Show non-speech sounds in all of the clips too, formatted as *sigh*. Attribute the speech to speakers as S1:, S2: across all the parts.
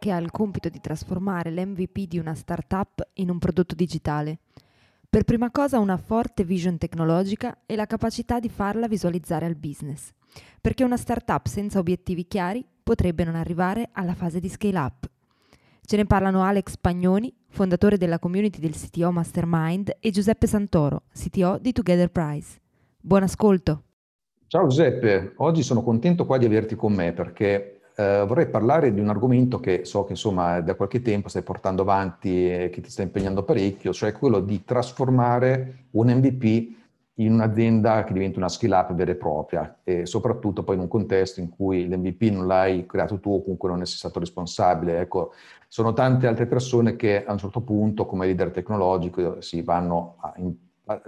S1: che ha il compito di trasformare l'MVP di una startup in un prodotto digitale. Per prima cosa una forte vision tecnologica e la capacità di farla visualizzare al business, perché una startup senza obiettivi chiari potrebbe non arrivare alla fase di scale up. Ce ne parlano Alex Pagnoni, fondatore della community del CTO Mastermind, e Giuseppe Santoro, CTO di Together Prize. Buon ascolto!
S2: Ciao Giuseppe, oggi sono contento qua di averti con me perché eh, vorrei parlare di un argomento che so che insomma da qualche tempo stai portando avanti e che ti sta impegnando parecchio, cioè quello di trasformare un MVP in un'azienda che diventi una skill up vera e propria e soprattutto poi in un contesto in cui l'MVP non l'hai creato tu o comunque non ne sei stato responsabile. Ecco, sono tante altre persone che a un certo punto come leader tecnologico si vanno a, in,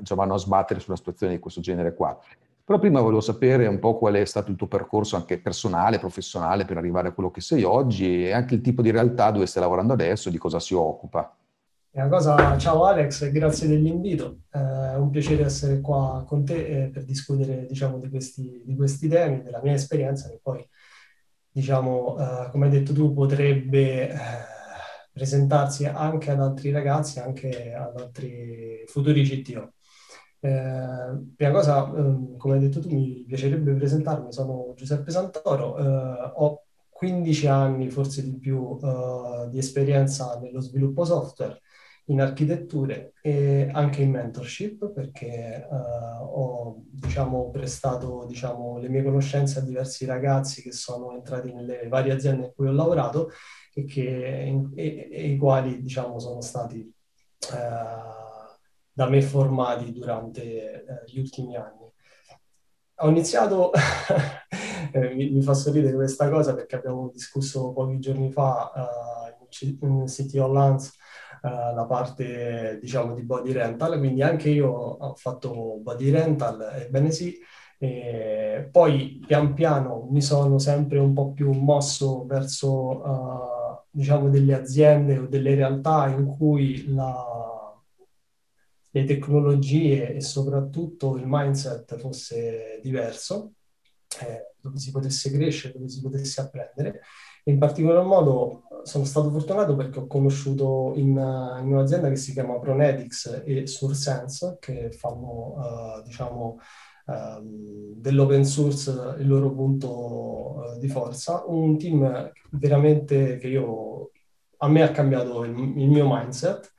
S2: cioè vanno a sbattere sulla situazione di questo genere qua. Però prima volevo sapere un po' qual è stato il tuo percorso anche personale, professionale per arrivare a quello che sei oggi e anche il tipo di realtà dove stai lavorando adesso di cosa si occupa.
S3: Cosa, ciao Alex, grazie dell'invito. Eh, è un piacere essere qua con te eh, per discutere diciamo, di, questi, di, questi, temi, della mia esperienza che poi, diciamo, eh, come hai detto tu, potrebbe eh, presentarsi anche ad altri ragazzi, anche ad altri futuri CTO. Eh, prima cosa, eh, come hai detto tu, mi piacerebbe presentarmi, sono Giuseppe Santoro, eh, ho 15 anni, forse di più, eh, di esperienza nello sviluppo software, in architetture e anche in mentorship, perché eh, ho diciamo, prestato diciamo, le mie conoscenze a diversi ragazzi che sono entrati nelle varie aziende in cui ho lavorato e, che, e, e i quali diciamo, sono stati eh, da me formati durante eh, gli ultimi anni. Ho iniziato, *laughs* eh, mi, mi, fa sorridere questa cosa perché abbiamo discusso pochi giorni fa uh, in CTO Lance uh, la parte diciamo di body rental, quindi anche io ho fatto body rental, ebbene sì, e poi pian piano mi sono sempre un po' più mosso verso uh, diciamo delle aziende o delle realtà in cui la le tecnologie e soprattutto il mindset fosse diverso, eh, dove si potesse crescere, dove si potesse apprendere. in particolar modo sono stato fortunato perché ho conosciuto in, in un'azienda che si chiama Pronetics e SurSense, che fanno, uh, diciamo, um, dell'open source il loro punto uh, di forza, un team veramente che io, a me ha cambiato il, il mio mindset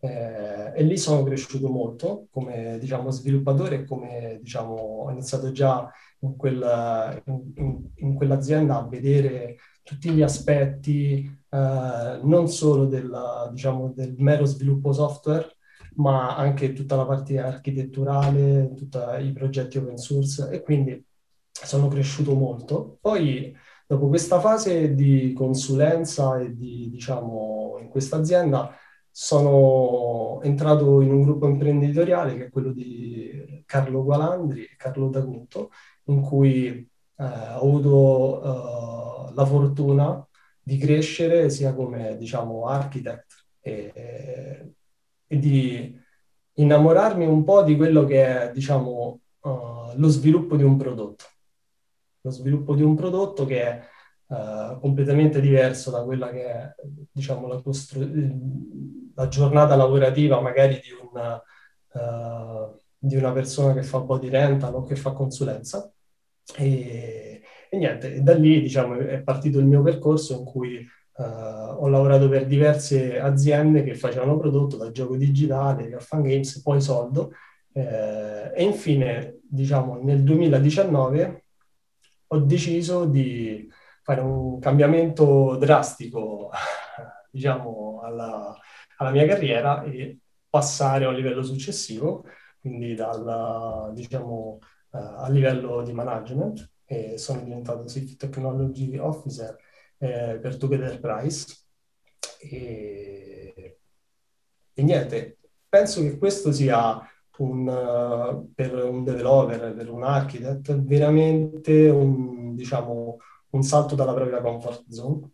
S3: eh, e lì sono cresciuto molto come diciamo, sviluppatore e come diciamo, ho iniziato già in, quel, in, in, quell'azienda a vedere tutti gli aspetti eh, non solo della, diciamo, del mero sviluppo software, ma anche tutta la parte architetturale, tutti i progetti open source e quindi sono cresciuto molto. Poi dopo questa fase di consulenza e di, diciamo, in questa azienda sono entrato in un gruppo imprenditoriale che è quello di Carlo Gualandri e Carlo D'Agunto, in cui eh, ho avuto eh, la fortuna di crescere sia come, diciamo, architect e, e, di innamorarmi un po' di quello che è, diciamo, uh, lo sviluppo di un prodotto. Lo sviluppo di un prodotto che è uh, completamente diverso da quella che è, diciamo, la costruzione la giornata lavorativa magari di una, uh, di una persona che fa body rental o che fa consulenza. E, e niente, da lì diciamo, è partito il mio percorso in cui uh, ho lavorato per diverse aziende che facevano prodotto da gioco digitale, da fan games, poi soldo. Eh, e infine, diciamo, nel 2019 ho deciso di fare un cambiamento drastico, *laughs* diciamo, alla, alla mia carriera e passare a un livello successivo, quindi dal, diciamo, uh, a livello di management e sono diventato Chief Technology Officer eh, per Together Price. E, e niente, penso che questo sia un, uh, per un developer, per un architect, veramente un, diciamo, un salto dalla propria comfort zone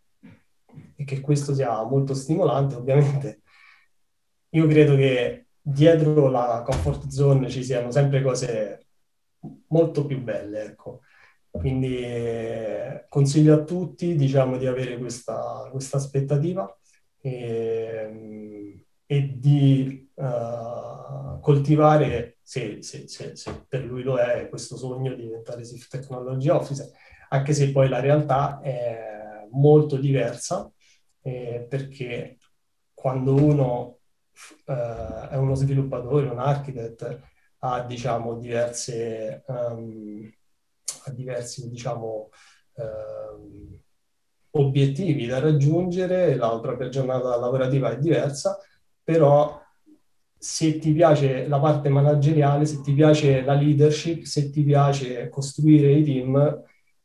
S3: e che questo sia molto stimolante. Ovviamente io credo che dietro la comfort zone ci siano sempre cose molto più belle, ecco. Quindi consiglio a tutti, diciamo, di avere questa, questa aspettativa e, e di uh, coltivare, se, se, se, se, per lui lo è, questo sogno di diventare SIF Technology Officer, anche se poi la realtà è molto diversa, eh, perché quando uno uh, è uno sviluppatore, un architect, ha diciamo diverse... Um, ha diversi, diciamo, eh, obiettivi da raggiungere, la propria giornata lavorativa è diversa, però se ti piace la parte manageriale, se ti piace la leadership, se ti piace costruire i team,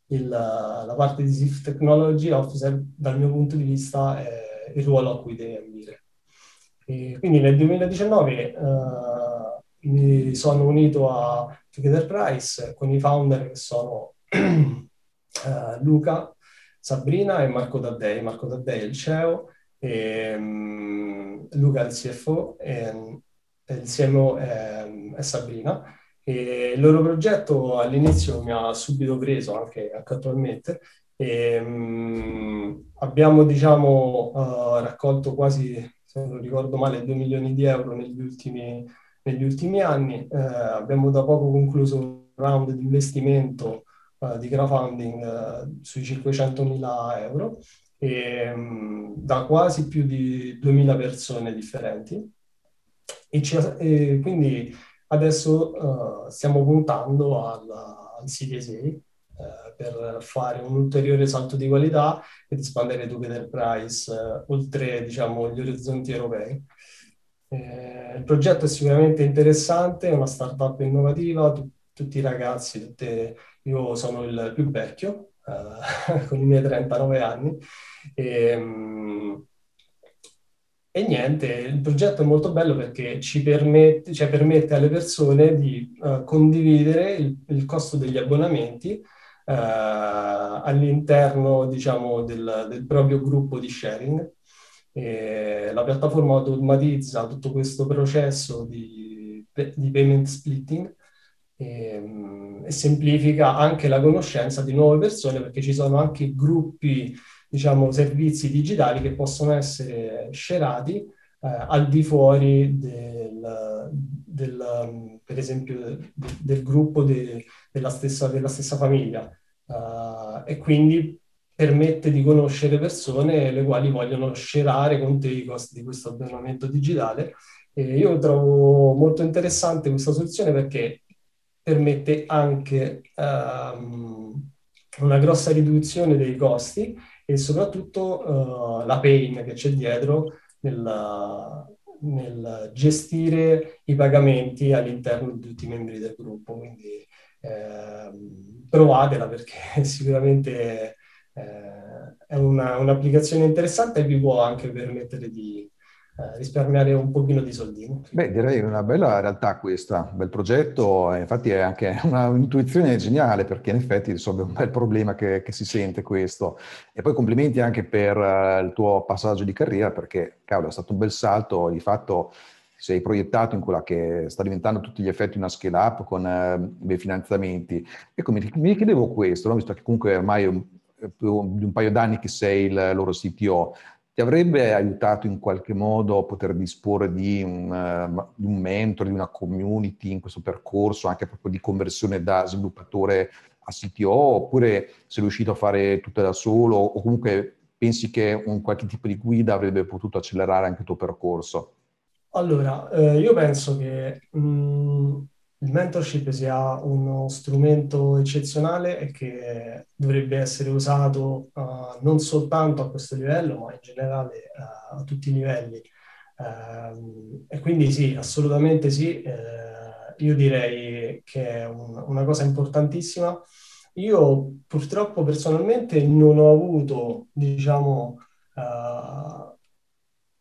S3: il, la parte di SIF Technology Officer, dal mio punto di vista, è il ruolo a cui devi ambire. E quindi nel 2019 uh, mi sono unito a Together Price con i founder che sono uh, *clears throat* Luca, Sabrina e Marco Taddei. Marco Taddei è il CEO, e, um, Luca è il CFO e, e il CMO è, è Sabrina. E il loro progetto all'inizio mi ha subito preso, anche, anche attualmente, e, um, abbiamo diciamo, uh, raccolto quasi, se non ricordo male, 2 milioni di euro negli ultimi negli ultimi anni. Eh, abbiamo da poco concluso un round di investimento eh, di crowdfunding eh, sui 500.000 euro e, mh, mm, da quasi più di 2.000 persone differenti. E, ci, e quindi adesso uh, stiamo puntando al, al Series A per fare un ulteriore salto di qualità ed espandere Together Price uh, oltre diciamo, gli orizzonti europei. Eh, il progetto è sicuramente interessante, è una startup innovativa, tu, tutti i ragazzi, tutte, io sono il più vecchio, eh, *laughs* con i miei 39 anni, e, um, e, niente, il progetto è molto bello perché ci permette, cioè permette alle persone di uh, condividere il, il, costo degli abbonamenti uh, all'interno, diciamo, del, del proprio gruppo di sharing. E la piattaforma automatizza tutto questo processo di, di payment splitting e, mm, e, semplifica anche la conoscenza di nuove persone perché ci sono anche gruppi, diciamo, servizi digitali che possono essere scerati eh, al di fuori del, del, per esempio del, del gruppo de, della, stessa, della, stessa, famiglia. Uh, e quindi permette di conoscere persone le quali vogliono scerare con te i costi di questo abbonamento digitale. E io trovo molto interessante questa soluzione perché permette anche um, una grossa riduzione dei costi e soprattutto uh, la pain che c'è dietro nel, nel, gestire i pagamenti all'interno di tutti i membri del gruppo. Quindi eh, provatela perché *laughs* sicuramente eh, è una, un'applicazione interessante e vi può anche permettere di risparmiare un pochino di soldini.
S2: Beh, direi una bella realtà questa, un bel progetto, infatti è anche *laughs* un'intuizione geniale perché in effetti risolve un bel problema che, che si sente questo. E poi complimenti anche per uh, il tuo passaggio di carriera perché, cavolo, è stato un bel salto, di fatto sei proiettato in quella che sta diventando a tutti gli effetti una scale up con uh, dei finanziamenti. Ecco, mi, mi chiedevo questo, no? visto che comunque ormai più di un paio d'anni che sei il loro CTO, ti avrebbe aiutato in qualche modo a poter disporre di un, uh, di un mentor, di una community in questo percorso, anche proprio di conversione da sviluppatore a CTO, oppure sei riuscito a fare tutto da solo, o comunque pensi che un qualche tipo di guida avrebbe potuto accelerare anche il tuo percorso?
S3: Allora, eh, io penso che mh, il mentorship sia uno strumento eccezionale e che dovrebbe essere usato uh, non soltanto a questo livello, ma in generale uh, a tutti i livelli. Uh, e quindi sì, assolutamente sì, eh, io direi che è un, una cosa importantissima. Io purtroppo personalmente non ho avuto, diciamo,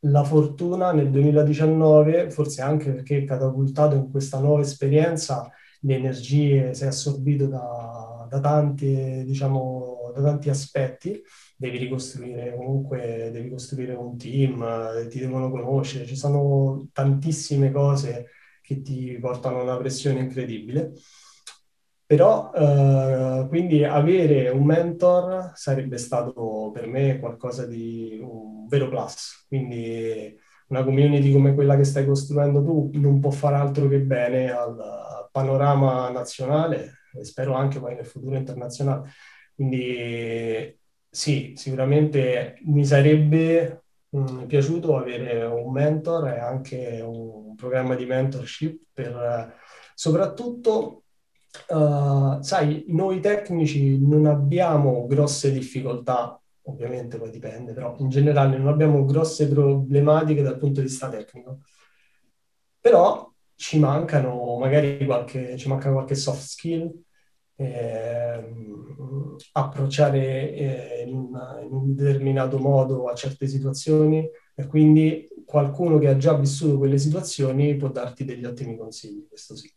S3: la fortuna nel 2019, forse anche perché catapultato in questa nuova esperienza, le energie si è assorbito da, da, tanti, diciamo, da tanti aspetti, devi ricostruire comunque, devi costruire un team, ti devono conoscere, ci sono tantissime cose che ti portano a una pressione incredibile. Però eh, quindi avere un mentor sarebbe stato per me qualcosa di un vero plus. Quindi una community come quella che stai costruendo tu non può fare altro che bene al panorama nazionale e spero anche poi nel futuro internazionale. Quindi sì, sicuramente mi sarebbe mh, piaciuto avere un mentor e anche un programma di mentorship per soprattutto Uh, sai, noi tecnici non abbiamo grosse difficoltà, ovviamente poi dipende, però in generale non abbiamo grosse problematiche dal punto di vista tecnico. Però ci mancano magari qualche, ci manca qualche soft skill, eh, approcciare eh, in, una, in un determinato modo a certe situazioni e quindi qualcuno che ha già vissuto quelle situazioni può darti degli ottimi consigli, questo sì.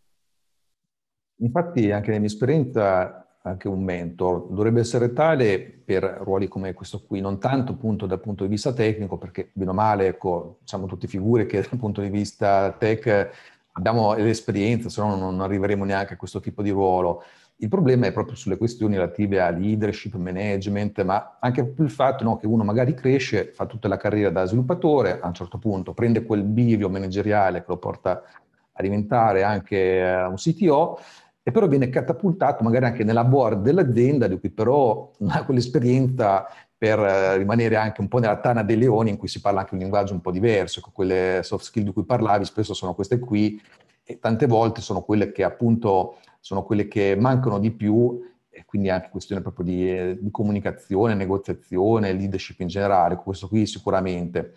S2: Infatti anche nella mia esperienza anche un mentor dovrebbe essere tale per ruoli come questo qui, non tanto appunto dal punto di vista tecnico, perché bene o male, ecco, siamo tutte figure che *laughs* dal punto di vista tech abbiamo l'esperienza, se no non arriveremo neanche a questo tipo di ruolo. Il problema è proprio sulle questioni relative a leadership, management, ma anche più il fatto no, che uno magari cresce, fa tutta la carriera da sviluppatore, a un certo punto prende quel bivio manageriale che lo porta a diventare anche eh, un CTO e però viene catapultato magari anche nella board dell'azienda, di cui però non ha quell'esperienza per eh, rimanere anche un po' nella tana dei leoni, in cui si parla anche un linguaggio un po' diverso, con quelle soft skill di cui parlavi, spesso sono queste qui, e tante volte sono quelle che appunto sono quelle che mancano di più, e quindi anche questione proprio di, di comunicazione, negoziazione, leadership in generale, questo qui sicuramente.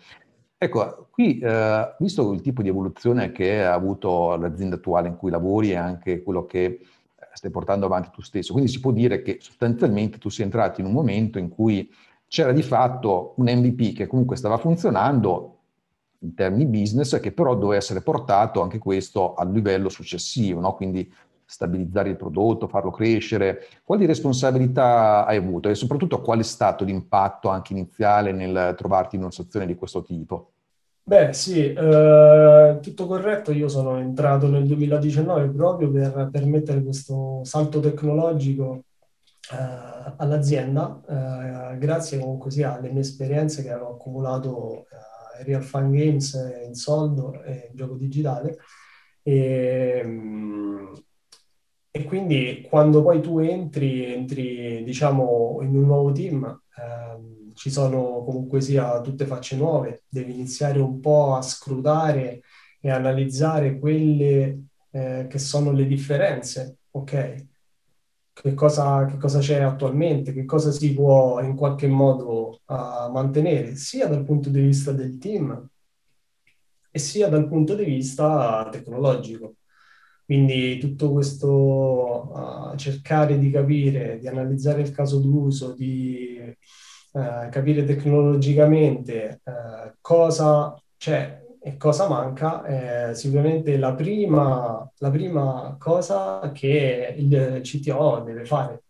S2: Ecco, qui, eh, visto il tipo di evoluzione che ha avuto l'azienda attuale in cui lavori e anche quello che eh, stai portando avanti tu stesso, quindi si può dire che sostanzialmente tu sei entrato in un momento in cui c'era di fatto un MVP che comunque stava funzionando in termini business, che però doveva essere portato anche questo al livello successivo, no? quindi stabilizzare il prodotto, farlo crescere. Quali responsabilità hai avuto e soprattutto qual è stato l'impatto anche iniziale nel trovarti in una situazione di questo tipo?
S3: Beh, sì, eh, tutto corretto. Io sono entrato nel 2019 proprio per permettere questo salto tecnologico eh, all'azienda, eh, grazie comunque sia alle mie esperienze che avevo accumulato eh, in Real Fun Games, in soldo e in gioco digitale. E, mm, e quindi quando poi tu entri, entri diciamo in un nuovo team, ehm, ci sono comunque sia tutte facce nuove, devi iniziare un po' a scrutare e analizzare quelle eh, che sono le differenze, ok? Che cosa, che cosa, c'è attualmente, che cosa si può in qualche modo uh, mantenere, sia dal punto di vista del team e sia dal punto di vista tecnologico. Quindi tutto questo uh, cercare di capire, di analizzare il caso d'uso, di uh, capire tecnologicamente uh, cosa c'è e cosa manca, è sicuramente la prima, la prima cosa che il CTO deve fare.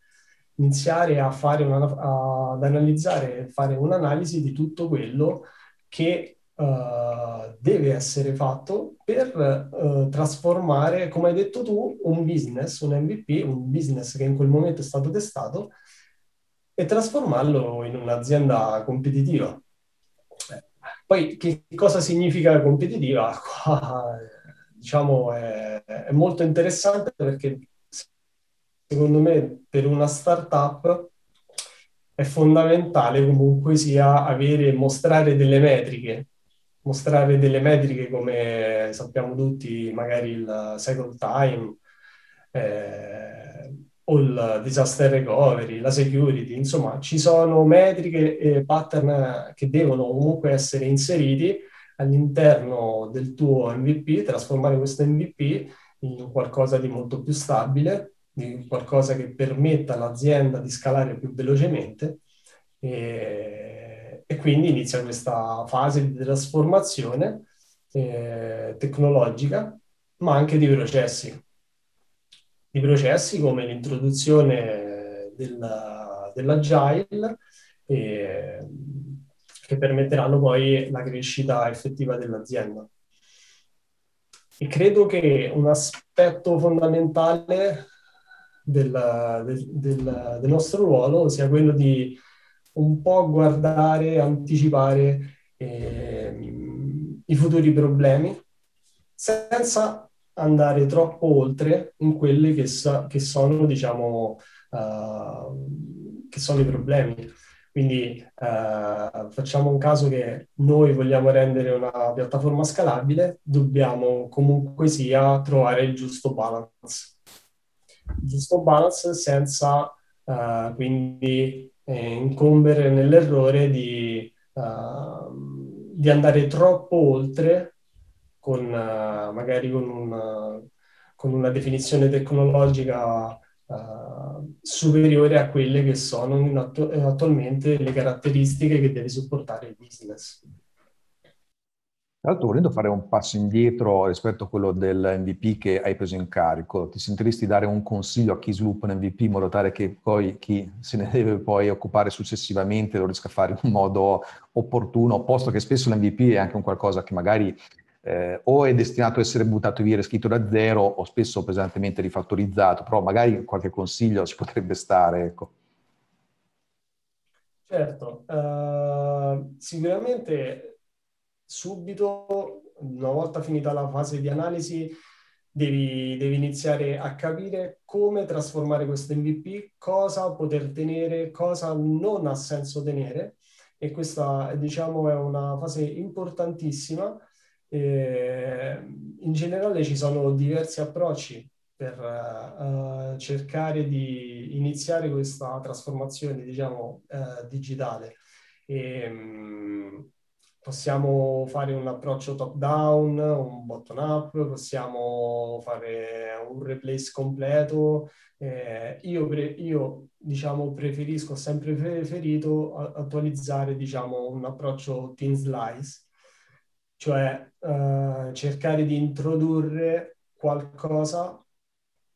S3: Iniziare a fare una, ad analizzare, fare un'analisi di tutto quello che uh, deve essere fatto per uh, trasformare, come hai detto tu, un business, un MVP, un business che in quel momento è stato testato, e trasformarlo in un'azienda competitiva. Poi che cosa significa competitiva? Qua, *laughs* diciamo, è, è molto interessante perché secondo me per una startup è fondamentale comunque sia avere, mostrare delle metriche mostrare delle metriche come sappiamo tutti, magari il cycle time eh, o il disaster recovery, la security, insomma ci sono metriche e pattern che devono comunque essere inseriti all'interno del tuo MVP, trasformare questo MVP in qualcosa di molto più stabile, di qualcosa che permetta all'azienda di scalare più velocemente e, e quindi inizia questa fase di trasformazione eh, tecnologica, ma anche di processi. Di processi come l'introduzione della, dell'agile, eh, che permetteranno poi la crescita effettiva dell'azienda. E credo che un aspetto fondamentale del, del, del, del nostro ruolo sia quello di un po' guardare, anticipare eh, i futuri problemi senza andare troppo oltre in quelli che, so, che sono, diciamo, uh, che sono i problemi. Quindi uh, facciamo un caso che noi vogliamo rendere una piattaforma scalabile, dobbiamo comunque sia trovare il giusto balance. Il giusto balance senza uh, quindi eh, incombere nell'errore di, di andare troppo oltre con magari con, un, con una definizione tecnologica uh, superiore a quelle che sono attu- attualmente le caratteristiche che deve supportare il business.
S2: Tra l'altro, volendo fare un passo indietro rispetto a quello del MVP che hai preso in carico, ti sentiresti dare un consiglio a chi sviluppa un MVP in modo tale che poi chi se ne *laughs* deve poi occupare successivamente lo riesca a fare in modo opportuno, posto che spesso l'MVP è anche un qualcosa che magari eh, o è destinato a essere buttato via scritto da zero o spesso pesantemente rifattorizzato, però magari qualche consiglio ci potrebbe stare. Ecco.
S3: Certo, uh, sicuramente subito, una volta finita la fase di analisi, devi, devi, iniziare a capire come trasformare questo MVP, cosa poter tenere, cosa non ha senso tenere. E questa, diciamo, è una fase importantissima e in generale ci sono diversi approcci per uh, cercare di iniziare questa trasformazione, diciamo, uh, digitale. E, um, possiamo fare un approccio top-down, un bottom-up, possiamo fare un replace completo. Eh, io, pre- io, diciamo, preferisco, ho sempre preferito attualizzare, diciamo, un approccio thin slice, cioè uh, cercare di introdurre qualcosa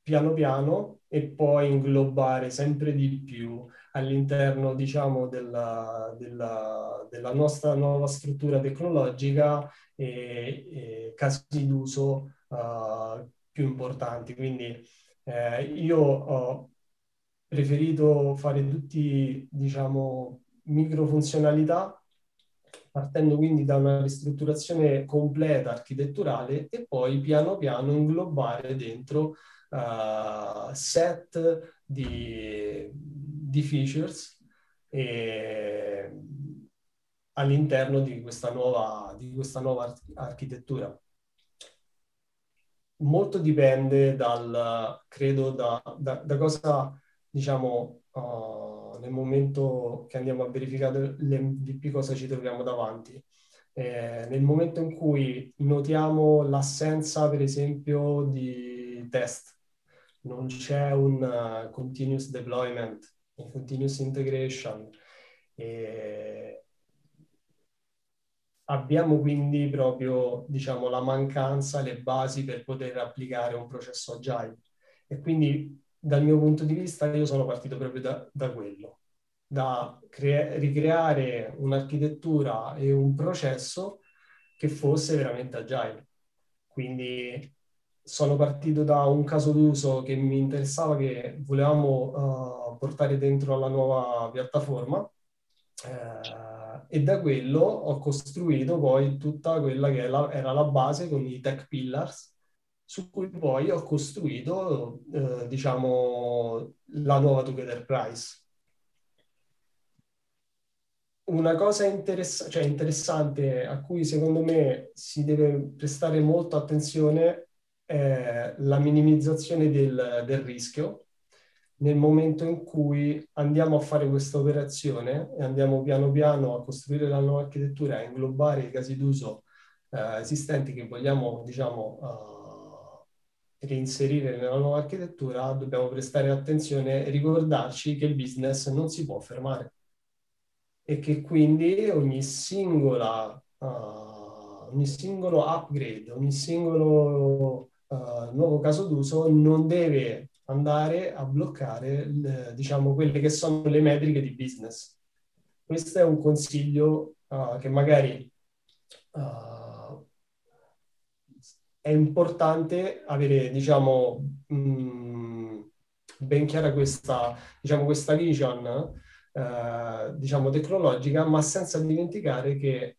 S3: piano piano e poi inglobare sempre di più all'interno, diciamo, della, della, della nostra nuova struttura tecnologica e, e casi d'uso uh, più importanti. Quindi eh, io ho preferito fare tutti, diciamo, micro funzionalità partendo quindi da una ristrutturazione completa architetturale e poi piano piano inglobare dentro uh, set di, di features e, all'interno di questa nuova, di questa nuova architettura. Molto dipende dal, credo, da, da, da cosa, diciamo, uh, nel momento che andiamo a verificare l'MVP cosa ci troviamo davanti. Eh, nel momento in cui notiamo l'assenza, per esempio, di test, non c'è un uh, continuous deployment, un continuous integration, eh, abbiamo quindi proprio diciamo, la mancanza, le basi per poter applicare un processo agile. E quindi dal mio punto di vista io sono partito proprio da, da quello, da cre- ricreare un'architettura e un processo che fosse veramente agile. Quindi sono partito da un caso d'uso che mi interessava, che volevamo uh, portare dentro alla nuova piattaforma uh, e da quello ho costruito poi tutta quella che era la base con i tech pillars su cui poi ho costruito, eh, diciamo, la nuova Together Price. Una cosa interess- cioè interessante a cui secondo me si deve prestare molta attenzione è la minimizzazione del, del rischio nel momento in cui andiamo a fare questa operazione e andiamo piano piano a costruire la nuova architettura, a inglobare i casi d'uso eh, esistenti che vogliamo, diciamo, uh, reinserire nella nuova architettura, dobbiamo prestare attenzione e ricordarci che il business non si può fermare. e che quindi ogni singola, uh, ogni singolo upgrade, ogni singolo uh, nuovo caso d'uso non deve andare a bloccare le, diciamo, quelle che sono le metriche di business. Questo è un consiglio uh, che magari uh, è importante avere, diciamo, mh, mm, ben chiara questa, diciamo, questa vision, diciamo, tecnologica, ma senza dimenticare che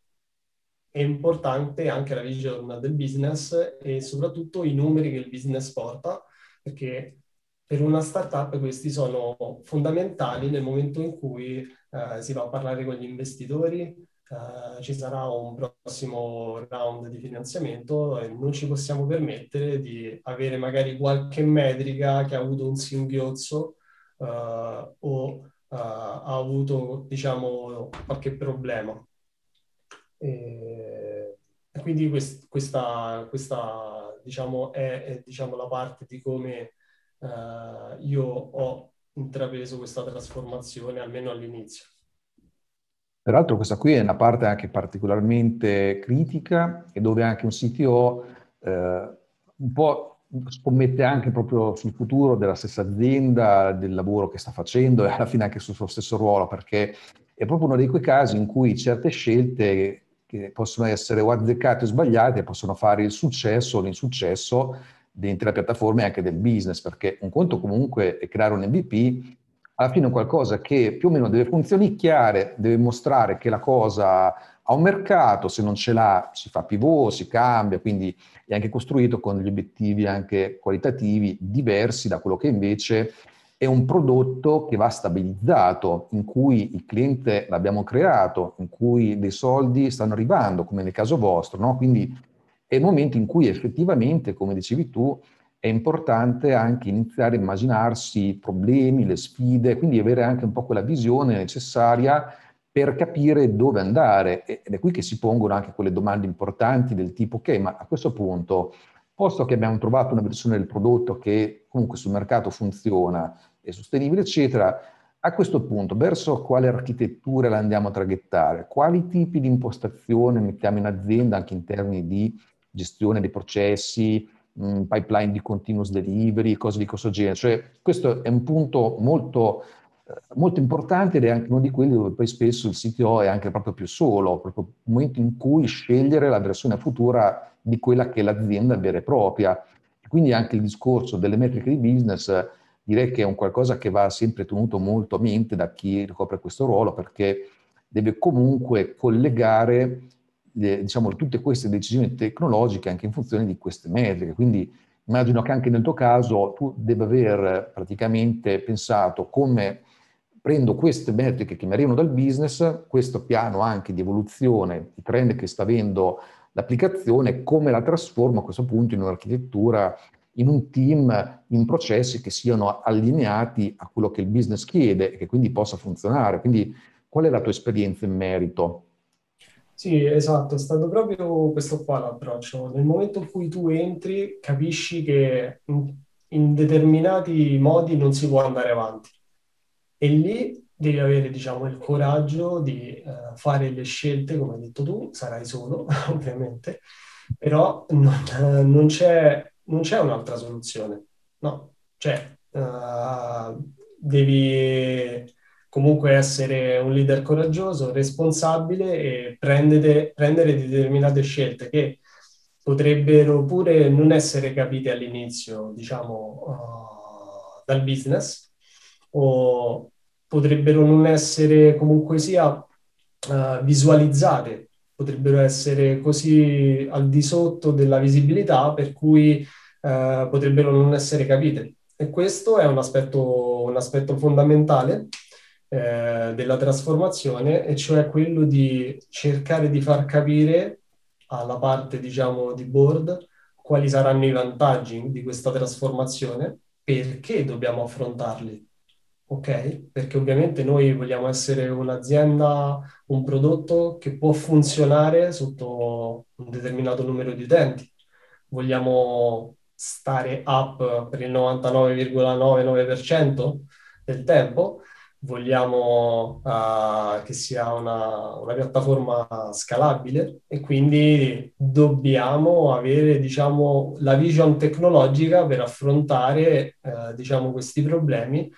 S3: è importante anche la vision del business e soprattutto i numeri che il business porta, perché per una startup questi sono fondamentali nel momento in cui eh, si va a parlare con gli investitori, eh, ci sarà un prossimo round di finanziamento e non ci possiamo permettere di avere magari qualche metrica che ha avuto un singhiozzo eh, o eh, ha avuto, diciamo, qualche problema. E quindi quest, questa, questa, diciamo, è, è diciamo, la parte di come eh, io ho intrapreso questa trasformazione, almeno all'inizio.
S2: Peraltro questa qui è una parte anche particolarmente critica e dove anche un CTO eh, un po' scommette anche proprio sul futuro della stessa azienda, del lavoro che sta facendo e alla fine anche sul suo stesso ruolo, perché è proprio uno di quei casi in cui certe scelte che possono essere o azzeccate o sbagliate possono fare il successo o l'insuccesso dentro la piattaforma e anche del business, perché un conto comunque è creare un MVP, alla fine è qualcosa che più o meno deve funzionare chiare, deve mostrare che la cosa ha un mercato, se non ce l'ha si fa pivot, si cambia, quindi è anche costruito con degli obiettivi anche qualitativi diversi da quello che invece è un prodotto che va stabilizzato, in cui il cliente l'abbiamo creato, in cui dei soldi stanno arrivando, come nel caso vostro, no? Quindi è il momento in cui effettivamente, come dicevi tu, è importante anche iniziare a immaginarsi i problemi, le sfide, quindi avere anche un po' quella visione necessaria per capire dove andare. Ed è qui che si pongono anche quelle domande importanti del tipo, ok, ma a questo punto, posto che abbiamo trovato una versione del prodotto che comunque sul mercato funziona, è sostenibile, eccetera, a questo punto, verso quale architettura la andiamo a traghettare? Quali tipi di impostazione mettiamo in azienda anche in termini di gestione dei processi, mh, pipeline di continuous delivery, cose di questo genere. Cioè, questo è un punto molto, eh, molto importante ed è anche uno di quelli dove poi spesso il CTO è anche proprio più solo, proprio il momento in cui scegliere la versione futura di quella che è l'azienda vera e propria. Quindi anche il discorso delle metriche di business direi che è un qualcosa che va sempre tenuto molto a mente da chi ricopre questo ruolo perché deve comunque collegare le, diciamo, tutte queste decisioni tecnologiche anche in funzione di queste metriche. Quindi immagino che anche nel tuo caso tu debba aver praticamente pensato come prendo queste metriche che mi arrivano dal business, questo piano anche di evoluzione, i trend che sta avendo l'applicazione, come la trasformo a questo punto in un'architettura, in un team, in processi che siano allineati a quello che il business chiede e che quindi possa funzionare. Quindi qual è la tua esperienza in merito?
S3: Sì, esatto, è stato proprio questo qua l'approccio. Nel momento in cui tu entri, capisci che in, in determinati modi non si può andare avanti. E lì devi avere, diciamo, il coraggio di eh, fare le scelte, come hai detto tu, sarai solo, *laughs* ovviamente, però non, non c'è, non c'è un'altra soluzione, no? Cioè, uh, devi comunque essere un leader coraggioso, responsabile e prendere, prendere determinate scelte che potrebbero pure non essere capite all'inizio, diciamo, uh, dal business o potrebbero non essere comunque sia uh, visualizzate, potrebbero essere così al di sotto della visibilità per cui uh, potrebbero non essere capite. E questo è un aspetto, un aspetto fondamentale eh, della trasformazione, e cioè quello di cercare di far capire alla parte, diciamo, di board quali saranno i vantaggi di questa trasformazione, perché dobbiamo affrontarli. Ok? Perché ovviamente noi vogliamo essere un'azienda, un prodotto che può funzionare sotto un determinato numero di utenti. Vogliamo stare up per il 99,99% del tempo, vogliamo uh, che sia una, una, piattaforma scalabile e quindi dobbiamo avere, diciamo, la vision tecnologica per affrontare, uh, diciamo, questi problemi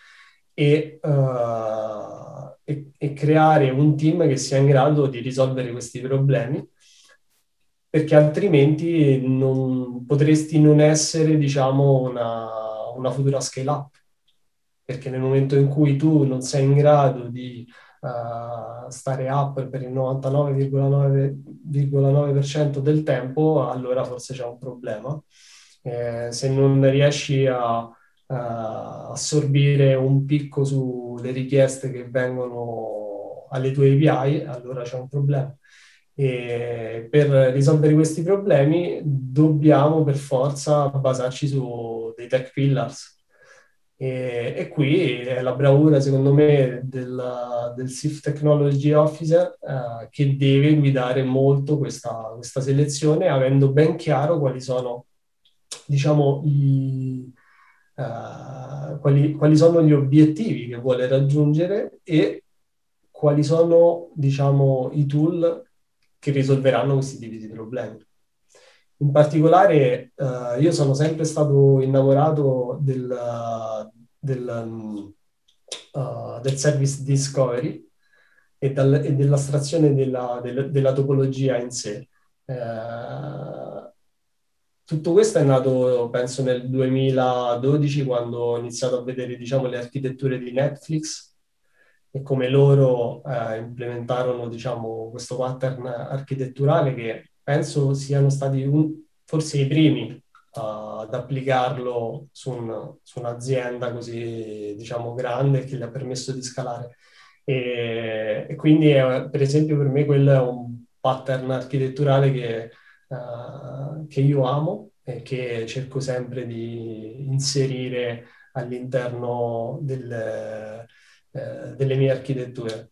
S3: e, uh, e, e, creare un team che sia in grado di risolvere questi problemi perché altrimenti non, potresti non essere, diciamo, una, una futura scale up perché nel momento in cui tu non sei in grado di uh, stare up per il 99,9% del tempo, allora forse c'è un problema. Eh, se non riesci a uh, assorbire un picco sulle richieste che vengono alle tue API, allora c'è un problema. E per risolvere questi problemi dobbiamo per forza basarci su dei tech pillars. E, e, qui è la bravura, secondo me, del, del Chief Technology Officer eh, che deve guidare molto questa, questa, selezione, avendo ben chiaro quali sono, diciamo, i, eh, quali, quali sono gli obiettivi che vuole raggiungere e quali sono, diciamo, i tool che risolveranno questi tipi di problemi. In particolare, uh, io sono sempre stato innamorato del, del, uh, del service discovery e, dal, e dell'astrazione della, del, della, topologia in sé. Uh, tutto questo è nato, penso, nel 2012, quando ho iniziato a vedere, diciamo, le architetture di Netflix e come loro eh, implementarono, diciamo, questo pattern architetturale che penso siano stati un, forse i primi uh, ad applicarlo su, un, su, un'azienda così, diciamo, grande che gli ha permesso di scalare. E, e quindi, è, per esempio, per me quello è un pattern architetturale che, uh, che io amo e che cerco sempre di inserire all'interno del, uh, delle mie architetture.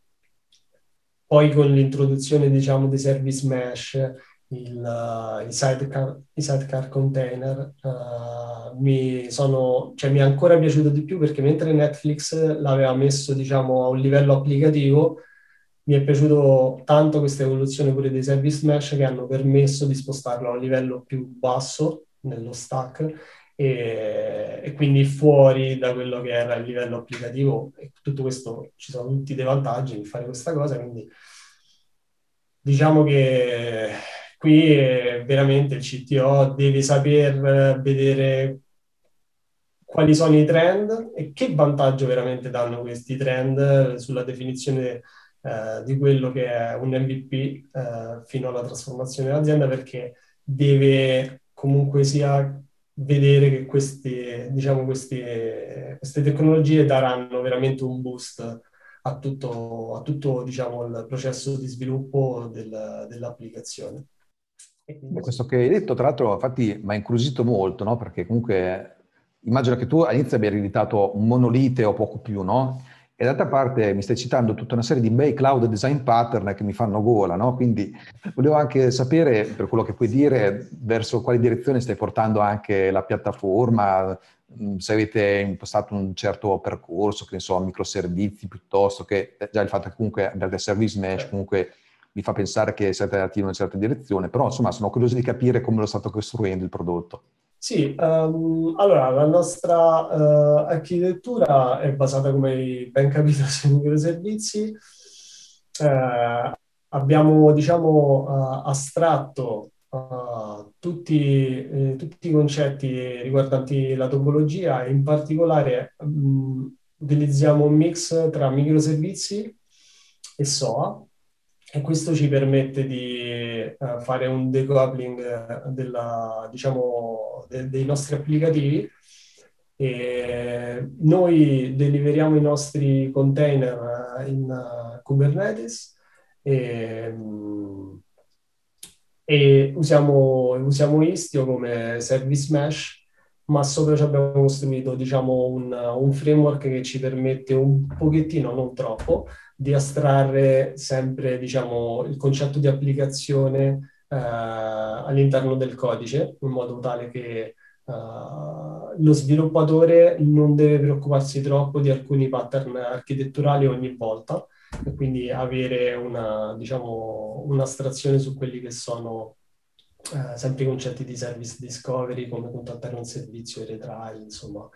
S3: Poi con l'introduzione, diciamo, dei service mesh, il, uh, i, sidecar, i, sidecar, container uh, mi, sono, cioè, mi è ancora piaciuto di più perché mentre Netflix l'aveva messo diciamo, a un livello applicativo mi è piaciuto tanto questa evoluzione pure dei service mesh che hanno permesso di spostarlo a un livello più basso nello stack e, e, quindi fuori da quello che era il livello applicativo e tutto questo ci sono tutti dei vantaggi di fare questa cosa quindi diciamo che qui veramente il CTO deve saper vedere quali sono i trend e che vantaggio veramente danno questi trend sulla definizione eh, di quello che è un MVP eh, fino alla trasformazione dell'azienda perché deve comunque sia vedere che questi, diciamo, questi, queste tecnologie daranno veramente un boost a tutto, a tutto diciamo, il processo di sviluppo del, dell'applicazione.
S2: Questo che hai detto, tra l'altro, infatti mi ha incuriosito molto, no? Perché comunque immagino che tu all'inizio abbia ereditato un monolite o poco più, no? E d'altra parte mi stai citando tutta una serie di bei cloud design pattern che mi fanno gola, no? Quindi volevo anche sapere, per quello che puoi dire, verso quale direzione stai portando anche la piattaforma, mm, se avete impostato un certo percorso, che ne so, microservizi piuttosto che già il fatto che comunque abbiate service mesh, certo. comunque mi fa pensare che siate andati in una certa direzione, però insomma sono curioso di capire come lo state costruendo il prodotto.
S3: Sì, um, allora la nostra uh, architettura è basata, come hai ben capito, *laughs* sui microservizi. Uh, abbiamo, diciamo, uh, astratto tutti, eh, tutti, i concetti riguardanti la topologia e in particolare um, utilizziamo un mix tra microservizi e SOA e questo ci permette di uh, fare un decoupling eh, della, diciamo, de- dei nostri applicativi. E noi deliveriamo i nostri container eh, in uh, Kubernetes e, um, e usiamo, usiamo, Istio come service mesh, ma sopra ci abbiamo costruito diciamo, un, un framework che ci permette un pochettino, non troppo, di astrarre sempre diciamo, il concetto di applicazione eh, all'interno del codice, in modo tale che uh, lo sviluppatore non deve preoccuparsi troppo di alcuni pattern architetturali ogni volta e quindi avere una, diciamo, un'astrazione su quelli che sono eh, sempre i concetti di service discovery, come contattare un servizio e retry, insomma,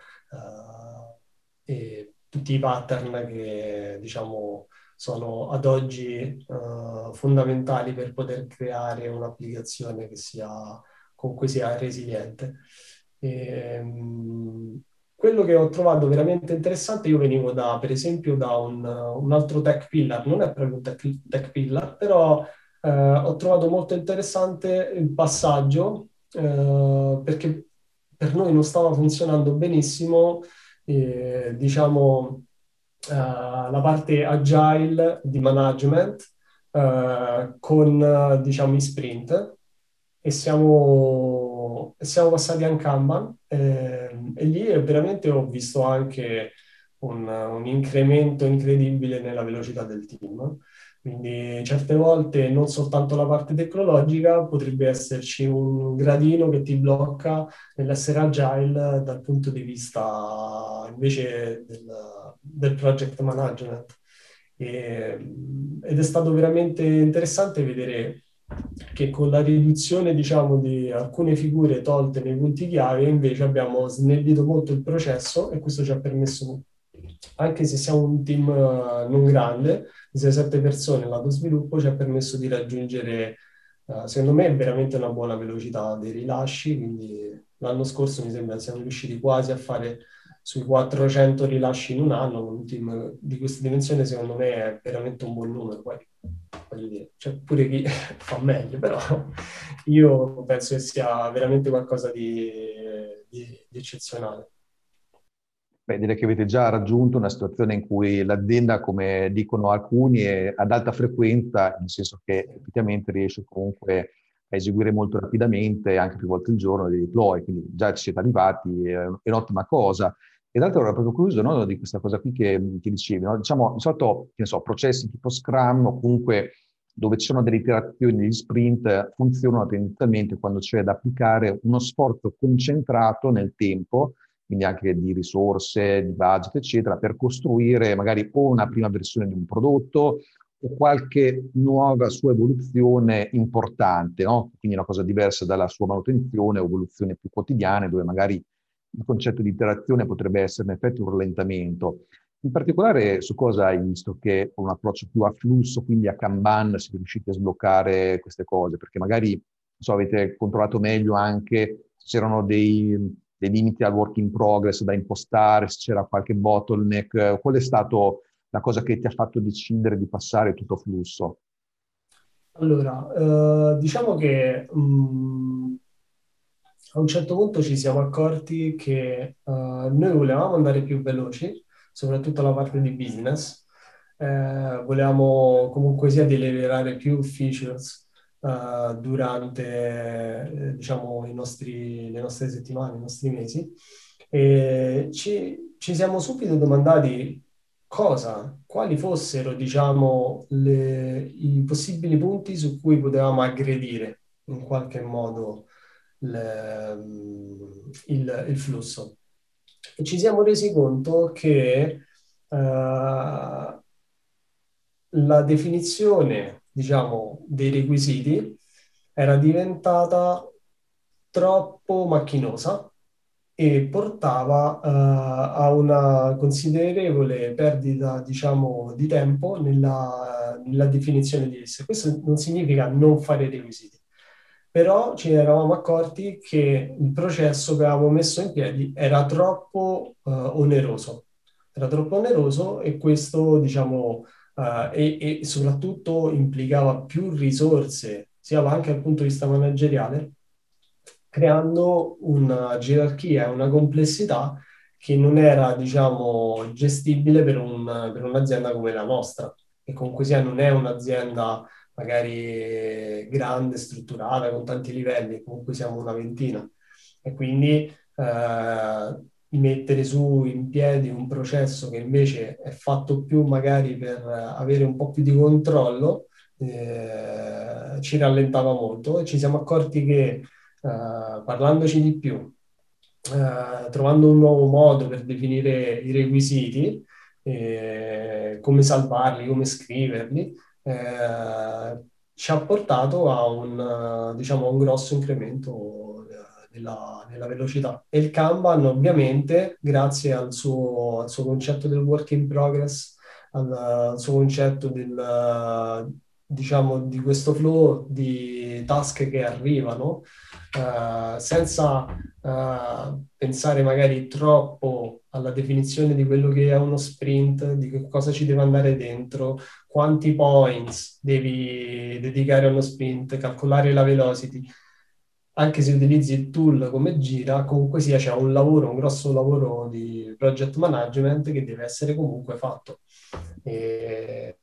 S3: eh, e tutti i pattern che diciamo sono ad oggi uh, fondamentali per poter creare un'applicazione che sia comunque sia resiliente. E, um, quello che ho trovato veramente interessante, io venivo da, per esempio, da un, un altro tech pillar, non è proprio un tech, tech pillar, però uh, ho trovato molto interessante il passaggio uh, perché per noi non stava funzionando benissimo, eh, diciamo, uh, la parte agile di management uh, con, uh, diciamo, i sprint e siamo, siamo passati a Kanban eh, e lì veramente ho visto anche un, un incremento incredibile nella velocità del team. Quindi certe volte non soltanto la parte tecnologica, potrebbe esserci un gradino che ti blocca nell'essere agile dal punto di vista invece del, del project management. E, ed è stato veramente interessante vedere che con la riduzione diciamo di alcune figure tolte nei punti chiave invece abbiamo snellito molto il processo e questo ci ha permesso anche se siamo un team uh, non grande, di 6-7 persone, lato sviluppo ci ha permesso di raggiungere, uh, secondo me, veramente una buona velocità dei rilasci, quindi l'anno scorso mi sembra siamo riusciti quasi a fare sui 400 rilasci in un anno, un team di questa dimensione secondo me è veramente un buon numero, poi voglio dire, c'è pure chi *laughs* fa meglio, però *laughs* io penso che sia veramente qualcosa di, di, di eccezionale.
S2: Beh, direi che avete già raggiunto una situazione in cui l'azienda, come dicono alcuni, è ad alta frequenza, nel senso che effettivamente riesce comunque a eseguire molto rapidamente, anche più volte al giorno, dei deploy, quindi già ci siete arrivati, è un'ottima cosa. E d'altro ero proprio curioso no, di questa cosa qui che, che dicevi, no? diciamo, di solito, che ne so, processi tipo Scrum o comunque dove ci sono delle iterazioni, degli sprint, funzionano tendenzialmente quando c'è da applicare uno sforzo concentrato nel tempo, quindi anche di risorse, di budget, eccetera, per costruire magari o una prima versione di un prodotto o qualche nuova sua evoluzione importante, no? quindi una cosa diversa dalla sua manutenzione o evoluzione più quotidiana, dove magari il concetto di interazione potrebbe essere in effetti un rallentamento. In particolare su cosa hai visto che con un approccio più a flusso, quindi a Kanban, siete riusciti a sbloccare queste cose? Perché magari so, avete controllato meglio anche se c'erano dei, dei limiti al work in progress da impostare, se c'era qualche bottleneck, qual è stata la cosa che ti ha fatto decidere di passare tutto flusso?
S3: Allora, eh, diciamo che mh, mm, a un certo punto ci siamo accorti che uh, noi volevamo andare più veloci, soprattutto la parte di business, eh, volevamo comunque sia deliberare più features uh, durante eh, diciamo, nostri, le nostre settimane, i nostri mesi. E ci, ci siamo subito domandati cosa, quali fossero diciamo, le, i possibili punti su cui potevamo aggredire in qualche modo le, il, il, flusso. E ci siamo resi conto che uh, la definizione diciamo, dei requisiti era diventata troppo macchinosa e portava uh, a una considerevole perdita, diciamo, di tempo nella, nella definizione di esse. Questo non significa non fare requisiti, però ci eravamo accorti che il processo che avevamo messo in piedi era troppo uh, oneroso. Era troppo oneroso e questo, diciamo, uh, e, e, soprattutto implicava più risorse, sia anche dal punto di vista manageriale, creando una gerarchia una complessità che non era, diciamo, gestibile per, un, per un'azienda come la nostra, che comunque sia non è un'azienda magari grande, strutturata, con tanti livelli, comunque siamo una ventina. E quindi eh, mettere su in piedi un processo che invece è fatto più magari per avere un po' più di controllo, eh, ci rallentava molto e ci siamo accorti che eh, parlandoci di più, eh, trovando un nuovo modo per definire i requisiti, eh, come salvarli, come scriverli, eh, ci ha portato a un, diciamo, un grosso incremento nella, nella, velocità. E il Kanban ovviamente, grazie al suo, al suo concetto del work in progress, al, al suo concetto del, diciamo, di questo flow di task che arrivano, uh, senza uh, pensare magari troppo alla definizione di quello che è uno sprint, di che cosa ci deve andare dentro, quanti points devi dedicare a uno sprint, calcolare la velocity. Anche se utilizzi il tool come gira, comunque sia c'è un lavoro, un grosso lavoro di project management che deve essere comunque fatto. E,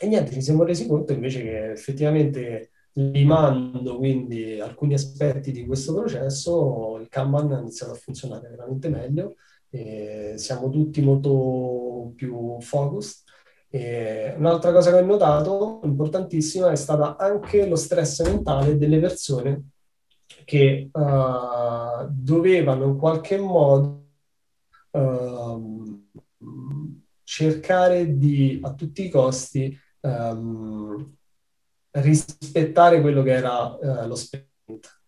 S3: e niente, ci siamo resi conto invece che effettivamente limando quindi alcuni aspetti di questo processo, il Kanban ha iniziato a funzionare veramente meglio, siamo tutti molto più focused. E un'altra cosa che ho notato, importantissima, è stata anche lo stress mentale delle persone che uh, dovevano in qualche modo uh, cercare di a tutti i costi um, rispettare quello che era uh, lo sprint.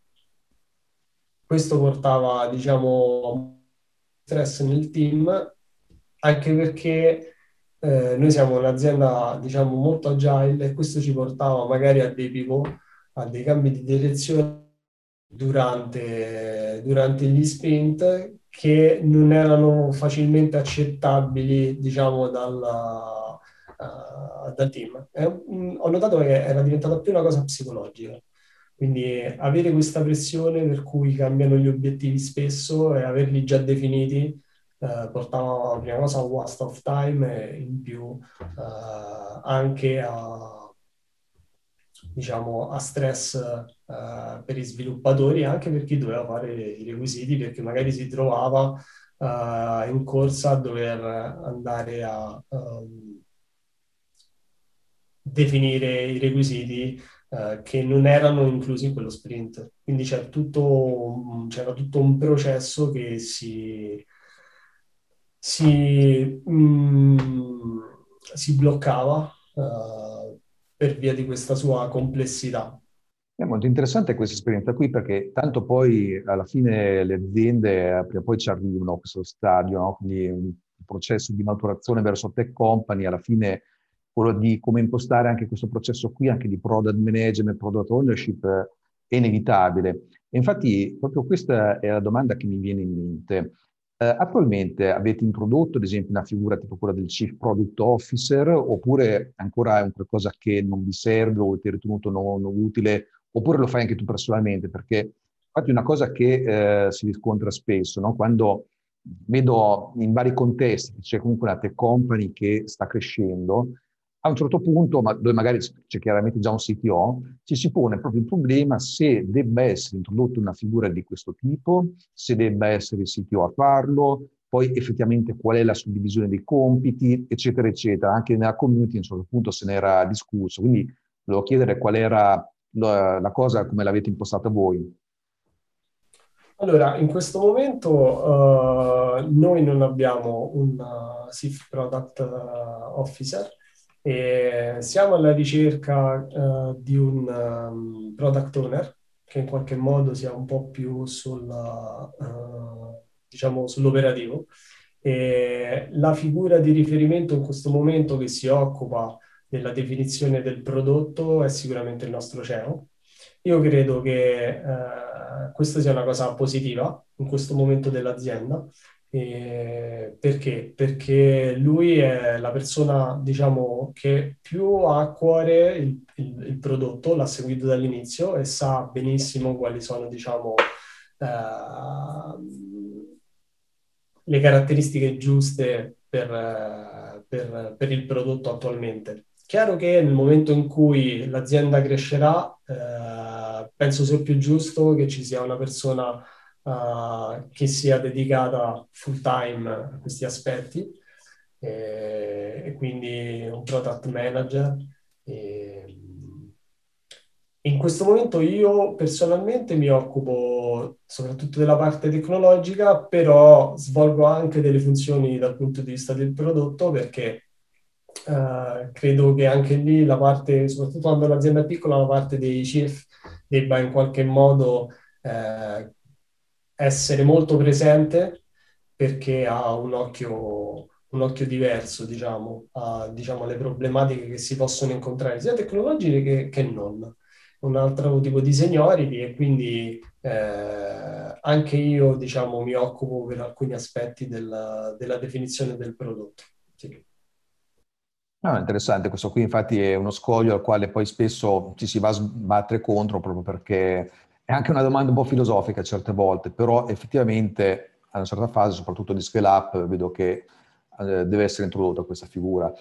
S3: Questo portava, diciamo, stress nel team, anche perché eh, noi siamo un'azienda, diciamo, molto agile e questo ci portava magari a dei pivot, a dei cambi di direzione durante, durante gli sprint che non erano facilmente accettabili, diciamo, dalla, uh, dal team. E, um, ho notato che era diventata più una cosa psicologica. Quindi avere questa pressione per cui cambiano gli obiettivi spesso e averli già definiti eh, portava prima cosa a waste of time e in più eh, anche a, diciamo, a stress eh, per i sviluppatori e anche per chi doveva fare i requisiti perché magari si trovava eh, in corsa a dover andare a um, definire i requisiti uh, che non erano inclusi in quello sprint. Quindi tutto, c'era tutto un processo che si, si, mm, si bloccava uh, per via di questa sua complessità.
S2: È molto interessante questa esperienza qui perché tanto poi alla fine le aziende prima o poi ci arrivano a questo stadio, no? quindi un processo di maturazione verso tech company, alla fine quello di come impostare anche questo processo qui, anche di product management, product ownership, è inevitabile. E infatti proprio questa è la domanda che mi viene in mente. Eh, attualmente avete introdotto, ad esempio, una figura tipo quella del Chief Product Officer, oppure ancora è un qualcosa che non vi serve o avete ritenuto non, non utile, oppure lo fai anche tu personalmente? Perché infatti una cosa che eh, si riscontra spesso, no? quando vedo in vari contesti che c'è comunque una tech company che sta crescendo, a un certo punto, ma dove magari c'è chiaramente già un CTO, ci si pone proprio il problema se debba essere introdotta una figura di questo tipo, se debba essere il CTO a farlo, poi effettivamente qual è la suddivisione dei compiti, eccetera, eccetera. Anche nella community a un certo punto se ne era discusso, quindi volevo chiedere qual era la, la cosa come l'avete impostata voi.
S3: Allora, in questo momento uh, noi non abbiamo un uh, Chief Product uh, Officer, e siamo alla ricerca uh, di un um, product owner che in qualche modo sia un po' più sulla, uh, diciamo, sull'operativo. E la figura di riferimento in questo momento che si occupa della definizione del prodotto è sicuramente il nostro CEO. Io credo che uh, questa sia una cosa positiva in questo momento dell'azienda e perché? Perché lui è la persona, diciamo, che più ha a cuore il, il, il prodotto, l'ha seguito dall'inizio e sa benissimo quali sono, diciamo, eh, le caratteristiche giuste per, per, per, il prodotto attualmente. Chiaro che nel momento in cui l'azienda crescerà, eh, penso sia più giusto che ci sia una persona uh, che sia dedicata full time a questi aspetti. E, e quindi un product manager. E, in questo momento io personalmente mi occupo soprattutto della parte tecnologica, però svolgo anche delle funzioni dal punto di vista del prodotto perché uh, credo che anche lì la parte, soprattutto quando l'azienda è piccola, la parte dei chief debba in qualche modo uh, essere molto presente perché ha un occhio, un occhio diverso, diciamo, a, diciamo, alle problematiche che si possono incontrare, sia tecnologiche che, che non un altro tipo di seniority e quindi eh, anche io diciamo, mi occupo per alcuni aspetti della, della definizione del prodotto. Sì.
S2: Ah, interessante, questo qui infatti è uno scoglio al quale poi spesso ci si va a sbattere contro proprio perché è anche una domanda un po' filosofica certe volte, però effettivamente a una certa fase, soprattutto di scale up, vedo che eh, deve essere introdotta questa figura.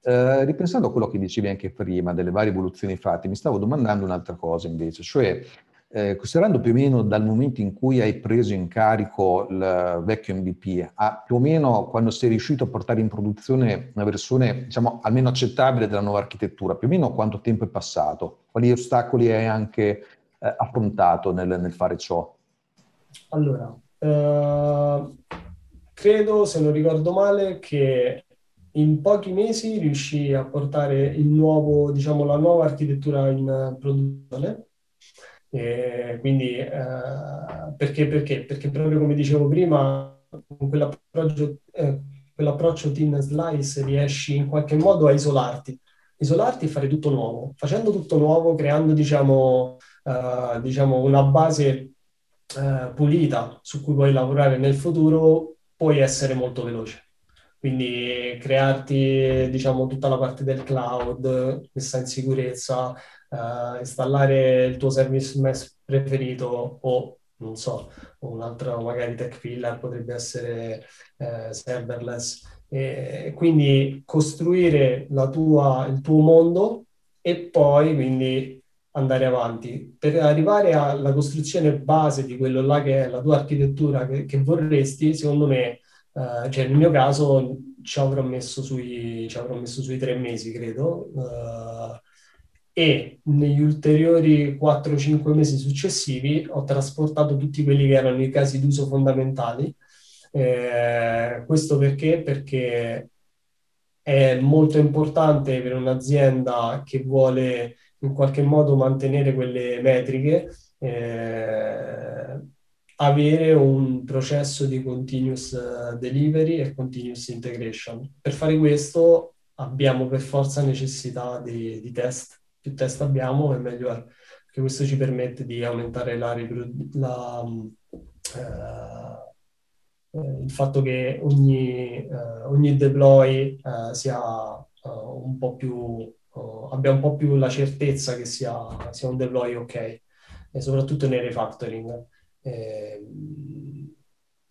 S2: Eh, ripensando a quello che dicevi anche prima, delle varie evoluzioni fatte, mi stavo domandando un'altra cosa invece, cioè eh, considerando più o meno dal momento in cui hai preso in carico il vecchio MVP, a più o meno quando sei riuscito a portare in produzione una versione, diciamo, almeno accettabile della nuova architettura, più o meno quanto tempo è passato? Quali ostacoli hai anche eh, affrontato nel, nel, fare ciò?
S3: Allora, eh, credo, se non ricordo male, che in pochi mesi riuscì a portare il nuovo, diciamo, la nuova architettura in produzione. E quindi, eh, perché, perché? Perché proprio come dicevo prima, con quell'approccio, eh, quell'approccio thin slice riesci in qualche modo a isolarti, isolarti e fare tutto nuovo. Facendo tutto nuovo, creando, diciamo, eh, diciamo una base eh, pulita su cui puoi lavorare nel futuro, puoi essere molto veloce. Quindi crearti, diciamo, tutta la parte del cloud, messa in sicurezza, uh, installare il tuo service mesh preferito o, non so, un altro magari tech pillar potrebbe essere uh, serverless. E quindi costruire tua, il tuo mondo e poi quindi andare avanti. Per arrivare alla costruzione base di quello là che è la tua architettura che, che vorresti, secondo me Uh, cioè nel mio caso ci avrò messo sui, avrò messo sui tre mesi, credo, uh, e negli ulteriori 4-5 mesi successivi ho trasportato tutti quelli che erano i casi d'uso fondamentali. Eh, questo perché? Perché è molto importante per un'azienda che vuole in qualche modo mantenere quelle metriche. Eh, avere un processo di continuous eh, delivery e continuous integration. Per fare questo abbiamo per forza necessità di, di test. Più test abbiamo e meglio è, perché questo ci permette di aumentare la, la, uh, il fatto che ogni, uh, ogni deploy uh, sia un po' più, abbia un po' più la certezza che sia, sia un deploy ok, e soprattutto nei refactoring. Ehm,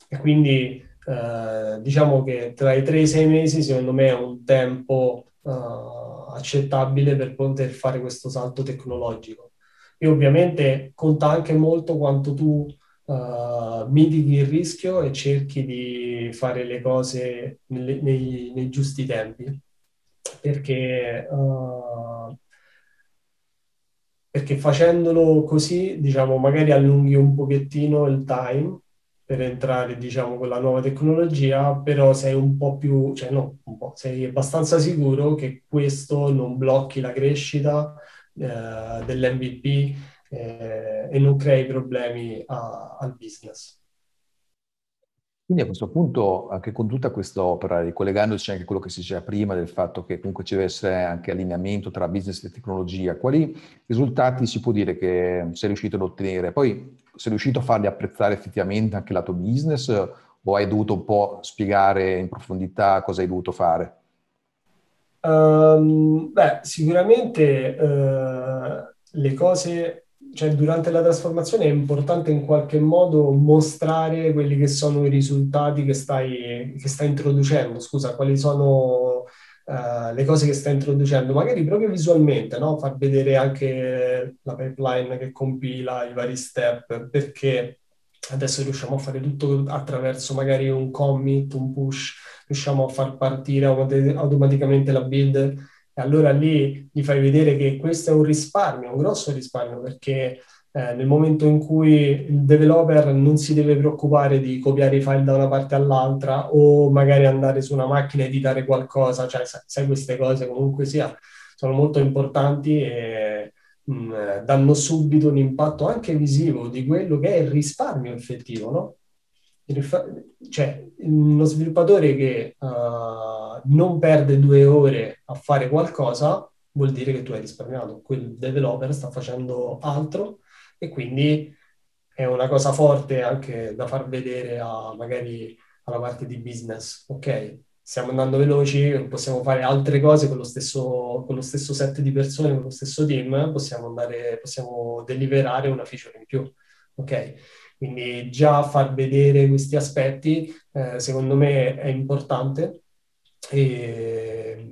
S3: e quindi eh, diciamo che tra i tre e i sei mesi secondo me è un tempo uh, accettabile per poter fare questo salto tecnologico. E ovviamente conta anche molto quanto tu uh, mitighi il rischio e cerchi di fare le cose nei, nei, nei giusti tempi. Perché uh, perché facendolo così, diciamo, magari allunghi un pochettino il time per entrare, diciamo, con la nuova tecnologia, però sei un po' più, cioè no, un po', sei abbastanza sicuro che questo non blocchi la crescita eh, dell'MVP eh, e non crei problemi a, al business.
S2: Quindi a questo punto, anche con tutta quest'opera, ricollegandoci anche a quello che si diceva prima del fatto che comunque ci deve essere anche allineamento tra business e tecnologia, quali risultati si può dire che sei riuscito ad ottenere? Poi sei riuscito a farli apprezzare effettivamente anche lato business o hai dovuto un po' spiegare in profondità cosa hai dovuto fare?
S3: Um, beh, sicuramente uh, le cose cioè, durante la trasformazione è importante in qualche modo mostrare quelli che sono i risultati che stai, che stai introducendo, scusa, quali sono uh, le cose che stai introducendo, magari proprio visualmente, no? Far vedere anche la pipeline che compila i vari step, perché adesso riusciamo a fare tutto attraverso magari un commit, un push, riusciamo a far partire automaticamente la build E allora lì gli fai vedere che questo è un risparmio, un grosso risparmio, perché eh, nel momento in cui il developer non si deve preoccupare di copiare i file da una parte all'altra o magari andare su una macchina e editare qualcosa, cioè sai queste cose comunque sia, sono molto importanti e mh, mm, danno subito un impatto anche visivo di quello che è il risparmio effettivo, no? Cioè, uno sviluppatore che uh, non perde due ore a fare qualcosa vuol dire che tu hai risparmiato, quel developer sta facendo altro e quindi è una cosa forte anche da far vedere a, magari alla parte di business. Ok, stiamo andando veloci, possiamo fare altre cose con lo stesso, con lo stesso set di persone, con lo stesso team, possiamo, andare, possiamo deliberare una feature in più. Ok, quindi già far vedere questi aspetti eh, secondo me è importante e,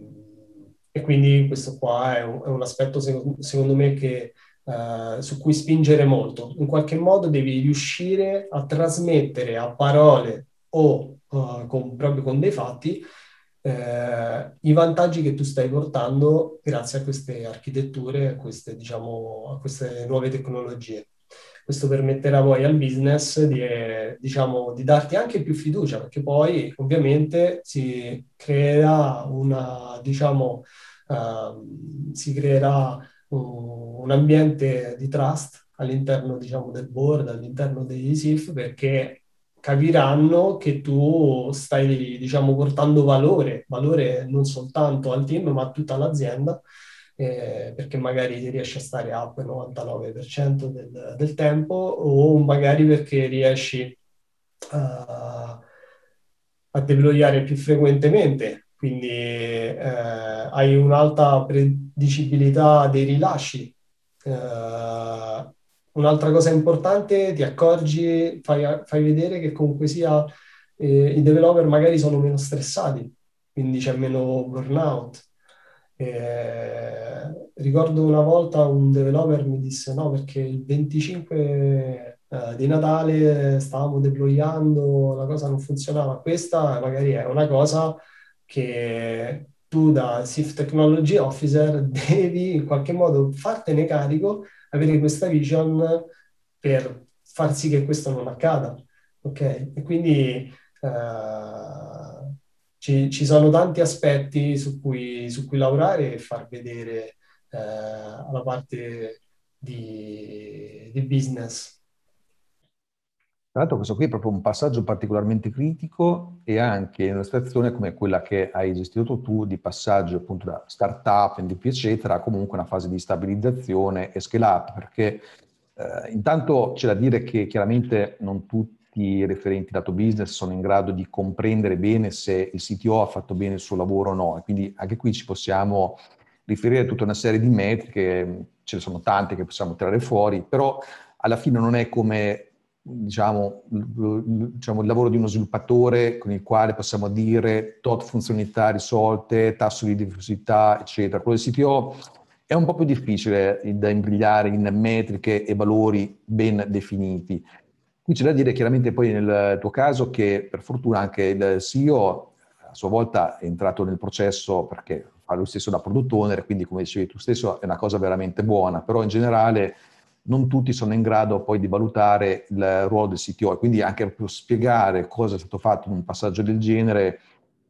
S3: e, quindi questo qua è un, è un aspetto secondo, secondo me che Uh, su cui spingere molto. In qualche modo devi riuscire a trasmettere a parole o uh, con, proprio con dei fatti uh, i vantaggi che tu stai portando grazie a queste architetture, a queste, diciamo, a queste nuove tecnologie. Questo permetterà poi al business di, diciamo, di darti anche più fiducia, perché poi ovviamente si creerà una, diciamo, uh, si creerà un, un, ambiente di trust all'interno, diciamo, del board, all'interno degli SIF, perché capiranno che tu stai, diciamo, portando valore, valore non soltanto al team, ma a tutta l'azienda eh, perché magari riesci a stare up il 99% del, del, tempo o magari perché riesci a, a deployare più frequentemente, quindi eh, hai un'alta predicibilità dei rilasci. Eh, un'altra cosa importante, ti accorgi, fai, fai vedere che comunque sia eh, i developer magari sono meno stressati, quindi c'è meno burnout. Eh, ricordo una volta un developer mi disse no perché il 25 eh, di Natale stavamo deployando, la cosa non funzionava. Questa magari è una cosa che tu da SIF Technology Officer *laughs* devi in qualche modo fartene carico, avere questa vision per far sì che questo non accada. Ok? E quindi eh, ci, ci sono tanti aspetti su cui, su cui, lavorare e far vedere eh, alla parte di, di business.
S2: Tra l'altro questo qui è proprio un passaggio particolarmente critico e anche in una situazione come quella che hai gestito tu di passaggio appunto da startup, NDP eccetera, a comunque una fase di stabilizzazione e scale up perché eh, intanto c'è da dire che chiaramente non tutti i referenti dato business sono in grado di comprendere bene se il CTO ha fatto bene il suo lavoro o no. E quindi anche qui ci possiamo riferire a tutta una serie di metriche, ce ne sono tante che possiamo tirare fuori, però alla fine non è come diciamo, diciamo, il lavoro di uno sviluppatore con il quale possiamo dire tot funzionalità risolte, tasso di diffusità, eccetera. Quello del CTO è un po' più difficile da imbrigliare in metriche e valori ben definiti. Qui c'è da dire chiaramente poi nel tuo caso che per fortuna anche il CEO a sua volta è entrato nel processo perché fa lui stesso da product owner, quindi come dicevi tu stesso è una cosa veramente buona, però in generale non tutti sono in grado poi di valutare il ruolo del CTO e quindi anche per spiegare cosa è stato fatto in un passaggio del genere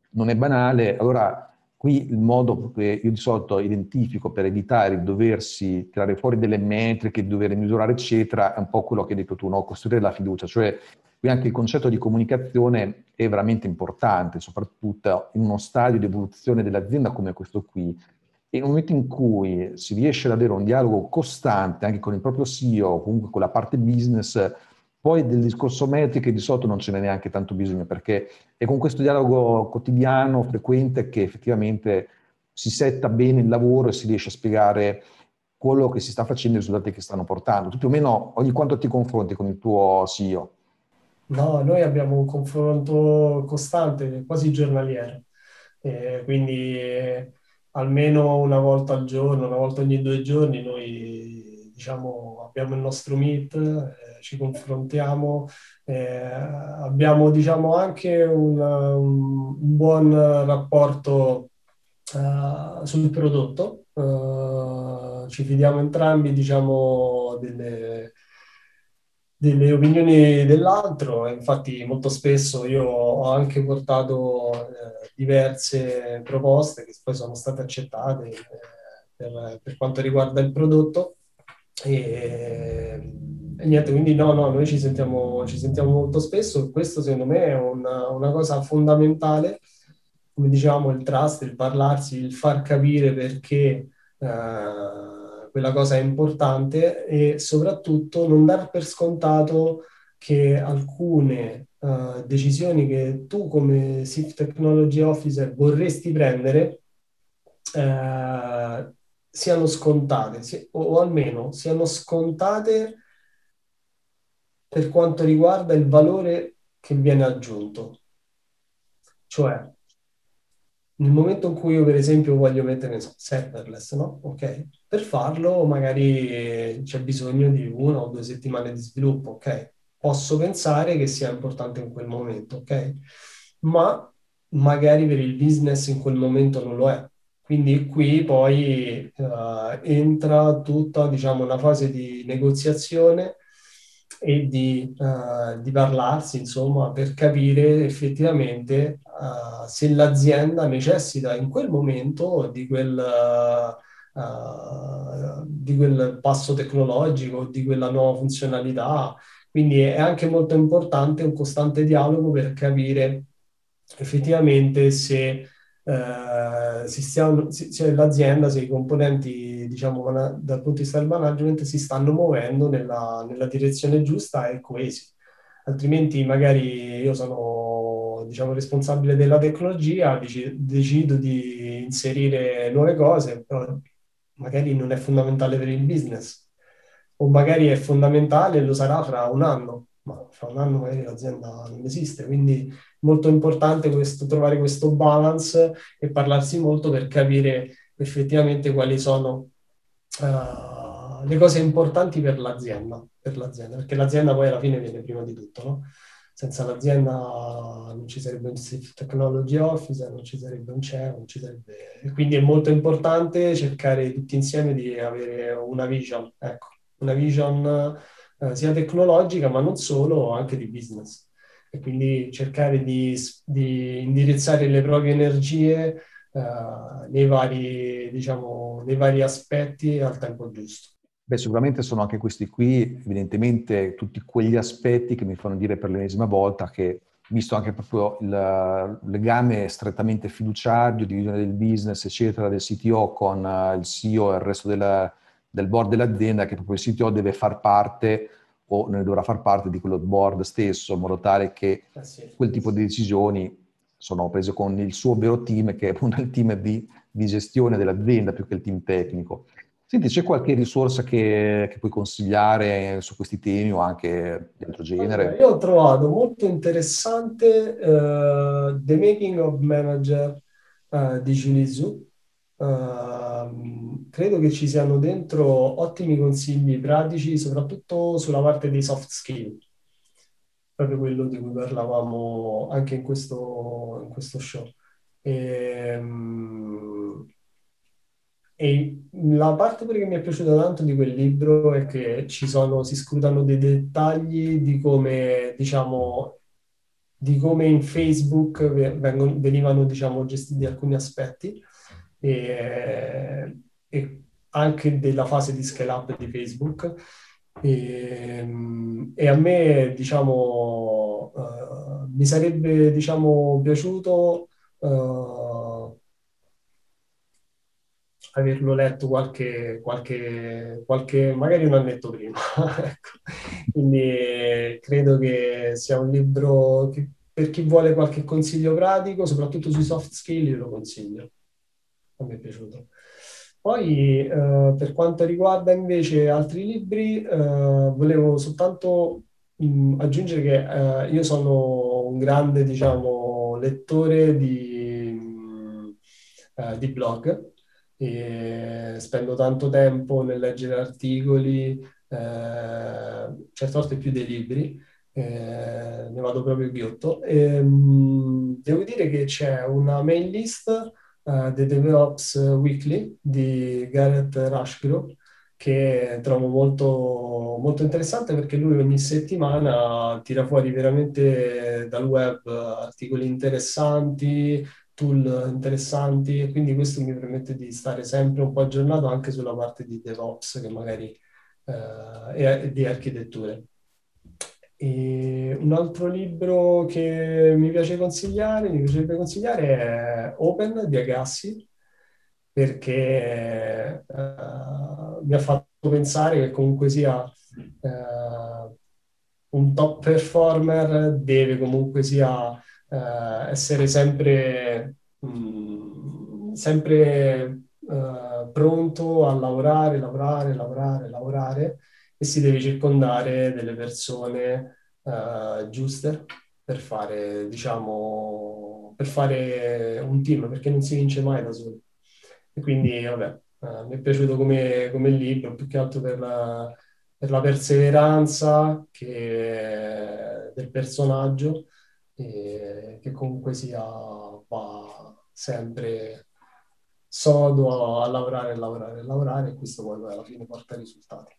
S2: non è banale. Allora Qui il modo che io di solito identifico per evitare di doversi tirare fuori delle metriche, di dover misurare, eccetera, è un po' quello che hai detto tu, no? costruire la fiducia. Cioè, qui anche il concetto di comunicazione è veramente importante, soprattutto in uno stadio di evoluzione dell'azienda come questo qui. E nel momento in cui si riesce ad avere un dialogo costante anche con il proprio CEO, comunque con la parte business, poi del discorso metriche di solito non ce n'è neanche tanto bisogno perché è con questo dialogo quotidiano, frequente, che effettivamente si setta bene il lavoro e si riesce a spiegare quello che si sta facendo e i risultati che stanno portando. Tu più o meno ogni quanto ti confronti con il tuo CEO?
S3: No, noi abbiamo un confronto costante, quasi giornaliero, eh, quindi eh, almeno una volta al giorno, una volta ogni due giorni noi diciamo, abbiamo il nostro meet. Eh, ci confrontiamo, eh, abbiamo diciamo anche un, un, buon rapporto uh, sul prodotto, uh, ci fidiamo entrambi, diciamo, delle, delle opinioni dell'altro, infatti molto spesso io ho anche portato eh, diverse proposte che poi sono state accettate eh, per, per, quanto riguarda il prodotto e, e, niente, quindi no, no, noi ci sentiamo, ci sentiamo molto spesso, questo secondo me è una, una cosa fondamentale, come diciamo il trust, il parlarsi, il far capire perché eh, quella cosa è importante e soprattutto non dar per scontato che alcune uh, decisioni che tu come Chief Technology Officer vorresti prendere uh, siano scontate, si, o, o almeno siano scontate per quanto riguarda il valore che viene aggiunto. Cioè, nel momento in cui io, per esempio, voglio mettere serverless, no? Ok? Per farlo magari c'è bisogno di una o due settimane di sviluppo, ok? Posso pensare che sia importante in quel momento, ok? Ma magari per il business in quel momento non lo è. Quindi qui poi uh, entra tutta, diciamo, una fase di negoziazione e di, uh, di parlarsi, insomma, per capire effettivamente uh, se l'azienda necessita in quel momento di quel, di quel passo tecnologico, di quella nuova funzionalità. Quindi è anche molto importante un costante dialogo per capire effettivamente se Uh, si stiano, se, se l'azienda, se i componenti diciamo, dal punto di vista del management si stanno muovendo nella, nella direzione giusta e coesi. Altrimenti magari io sono diciamo, responsabile della tecnologia, decido di inserire nuove cose, però magari non è fondamentale per il business, o magari è fondamentale e lo sarà fra un anno, ma fra un anno magari l'azienda non esiste, quindi molto importante questo, trovare questo balance e parlarsi molto per capire effettivamente quali sono uh, le cose importanti per l'azienda, per l'azienda, perché l'azienda poi alla fine viene prima di tutto, no? Senza l'azienda non ci sarebbe un Technology Officer, non ci sarebbe un CEO, non ci sarebbe... E quindi è molto importante cercare tutti insieme di avere una vision, ecco, una vision uh, sia tecnologica, ma non solo, anche di business. E quindi cercare di, di indirizzare le proprie energie uh, nei, vari, diciamo, nei vari aspetti al tempo giusto.
S2: Beh, sicuramente sono anche questi qui, evidentemente, tutti quegli aspetti che mi fanno dire per l'ennesima volta che, visto anche proprio il legame strettamente fiduciario, divisione del business, eccetera, del CTO con uh, il CEO e il resto della, del board dell'azienda, che proprio il CTO deve far parte o ne dovrà far parte di quello board stesso, in modo tale che eh quel tipo di decisioni sono prese con il suo vero team, che è appunto il team di, di gestione dell'azienda più che il team tecnico. Senti, c'è qualche risorsa che, che, puoi consigliare su questi temi o anche di altro genere?
S3: Allora, io ho trovato molto interessante uh, The Making of Manager uh, di Zhu. Uh, credo che ci siano dentro ottimi consigli pratici, soprattutto sulla parte dei soft skill proprio quello di cui parlavamo anche in questo, in questo show. E, ehm, e, la parte che mi è piaciuta tanto di quel libro è che ci sono, si scrutano dei dettagli di come, diciamo, di come in Facebook venivano, diciamo, gestiti alcuni aspetti e, e anche della fase di scale up di Facebook e, e a me, diciamo, uh, mi sarebbe, diciamo, piaciuto uh, averlo letto qualche, qualche, qualche, magari un annetto prima. *laughs* ecco. Quindi credo che sia un libro che per chi vuole qualche consiglio pratico, soprattutto sui soft skill, lo consiglio. A me è piaciuto. Poi eh, per quanto riguarda invece altri libri, eh, volevo soltanto mh, aggiungere che eh, io sono un grande, diciamo, lettore di, mh, eh, di blog spendo tanto tempo nel leggere articoli, eh, certe volte più dei libri, ne vado proprio ghiotto. E, mh, devo dire che c'è una mail list uh, The DevOps Weekly di Garrett Rushgrove, che trovo molto, molto interessante perché lui ogni settimana tira fuori veramente dal web articoli interessanti, tool interessanti e quindi questo mi permette di stare sempre un po' aggiornato anche sulla parte di DevOps che magari eh, e di architetture. E un altro libro che mi piace consigliare, mi piacerebbe consigliare è Open di Agassi, perché uh, mi ha fatto pensare che comunque sia uh, un top performer deve comunque sia uh, essere sempre, mh, mm, sempre pronto a lavorare, lavorare, lavorare, lavorare e si deve circondare delle persone uh, giuste per fare, diciamo, per fare un team, perché non si vince mai da soli. E quindi, vabbè, uh, mi è piaciuto come, come libro, più che altro per la, per la perseveranza che, del personaggio, e che comunque sia va sempre sodo a, lavorare, lavorare, lavorare, e questo poi alla fine porta risultati.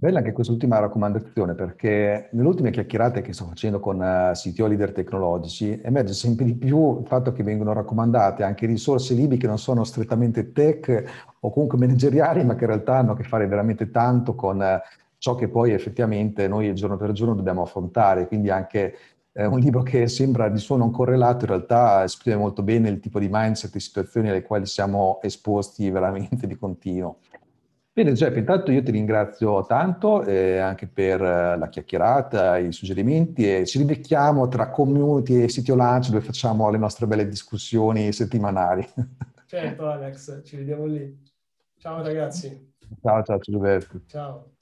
S2: Bella anche quest'ultima raccomandazione perché nelle ultime chiacchierate che sto facendo con CTO leader tecnologici emerge sempre di più il fatto che vengono raccomandate anche risorse libri che non sono strettamente tech o comunque manageriali ma che in realtà hanno a che fare veramente tanto con uh, ciò che poi effettivamente noi giorno per giorno dobbiamo affrontare. Quindi anche eh, un libro che sembra di suo non correlato in realtà esprime molto bene il tipo di mindset e situazioni alle quali siamo esposti veramente di continuo. Bene Giuseppe, intanto io ti ringrazio tanto eh, anche per eh, la chiacchierata, i suggerimenti e ci rivecchiamo tra community e sito lunch dove facciamo le nostre belle discussioni settimanali.
S3: Certo Alex, ci vediamo lì. Ciao ragazzi.
S2: Ciao, ciao Giuseppe.
S3: Ciao.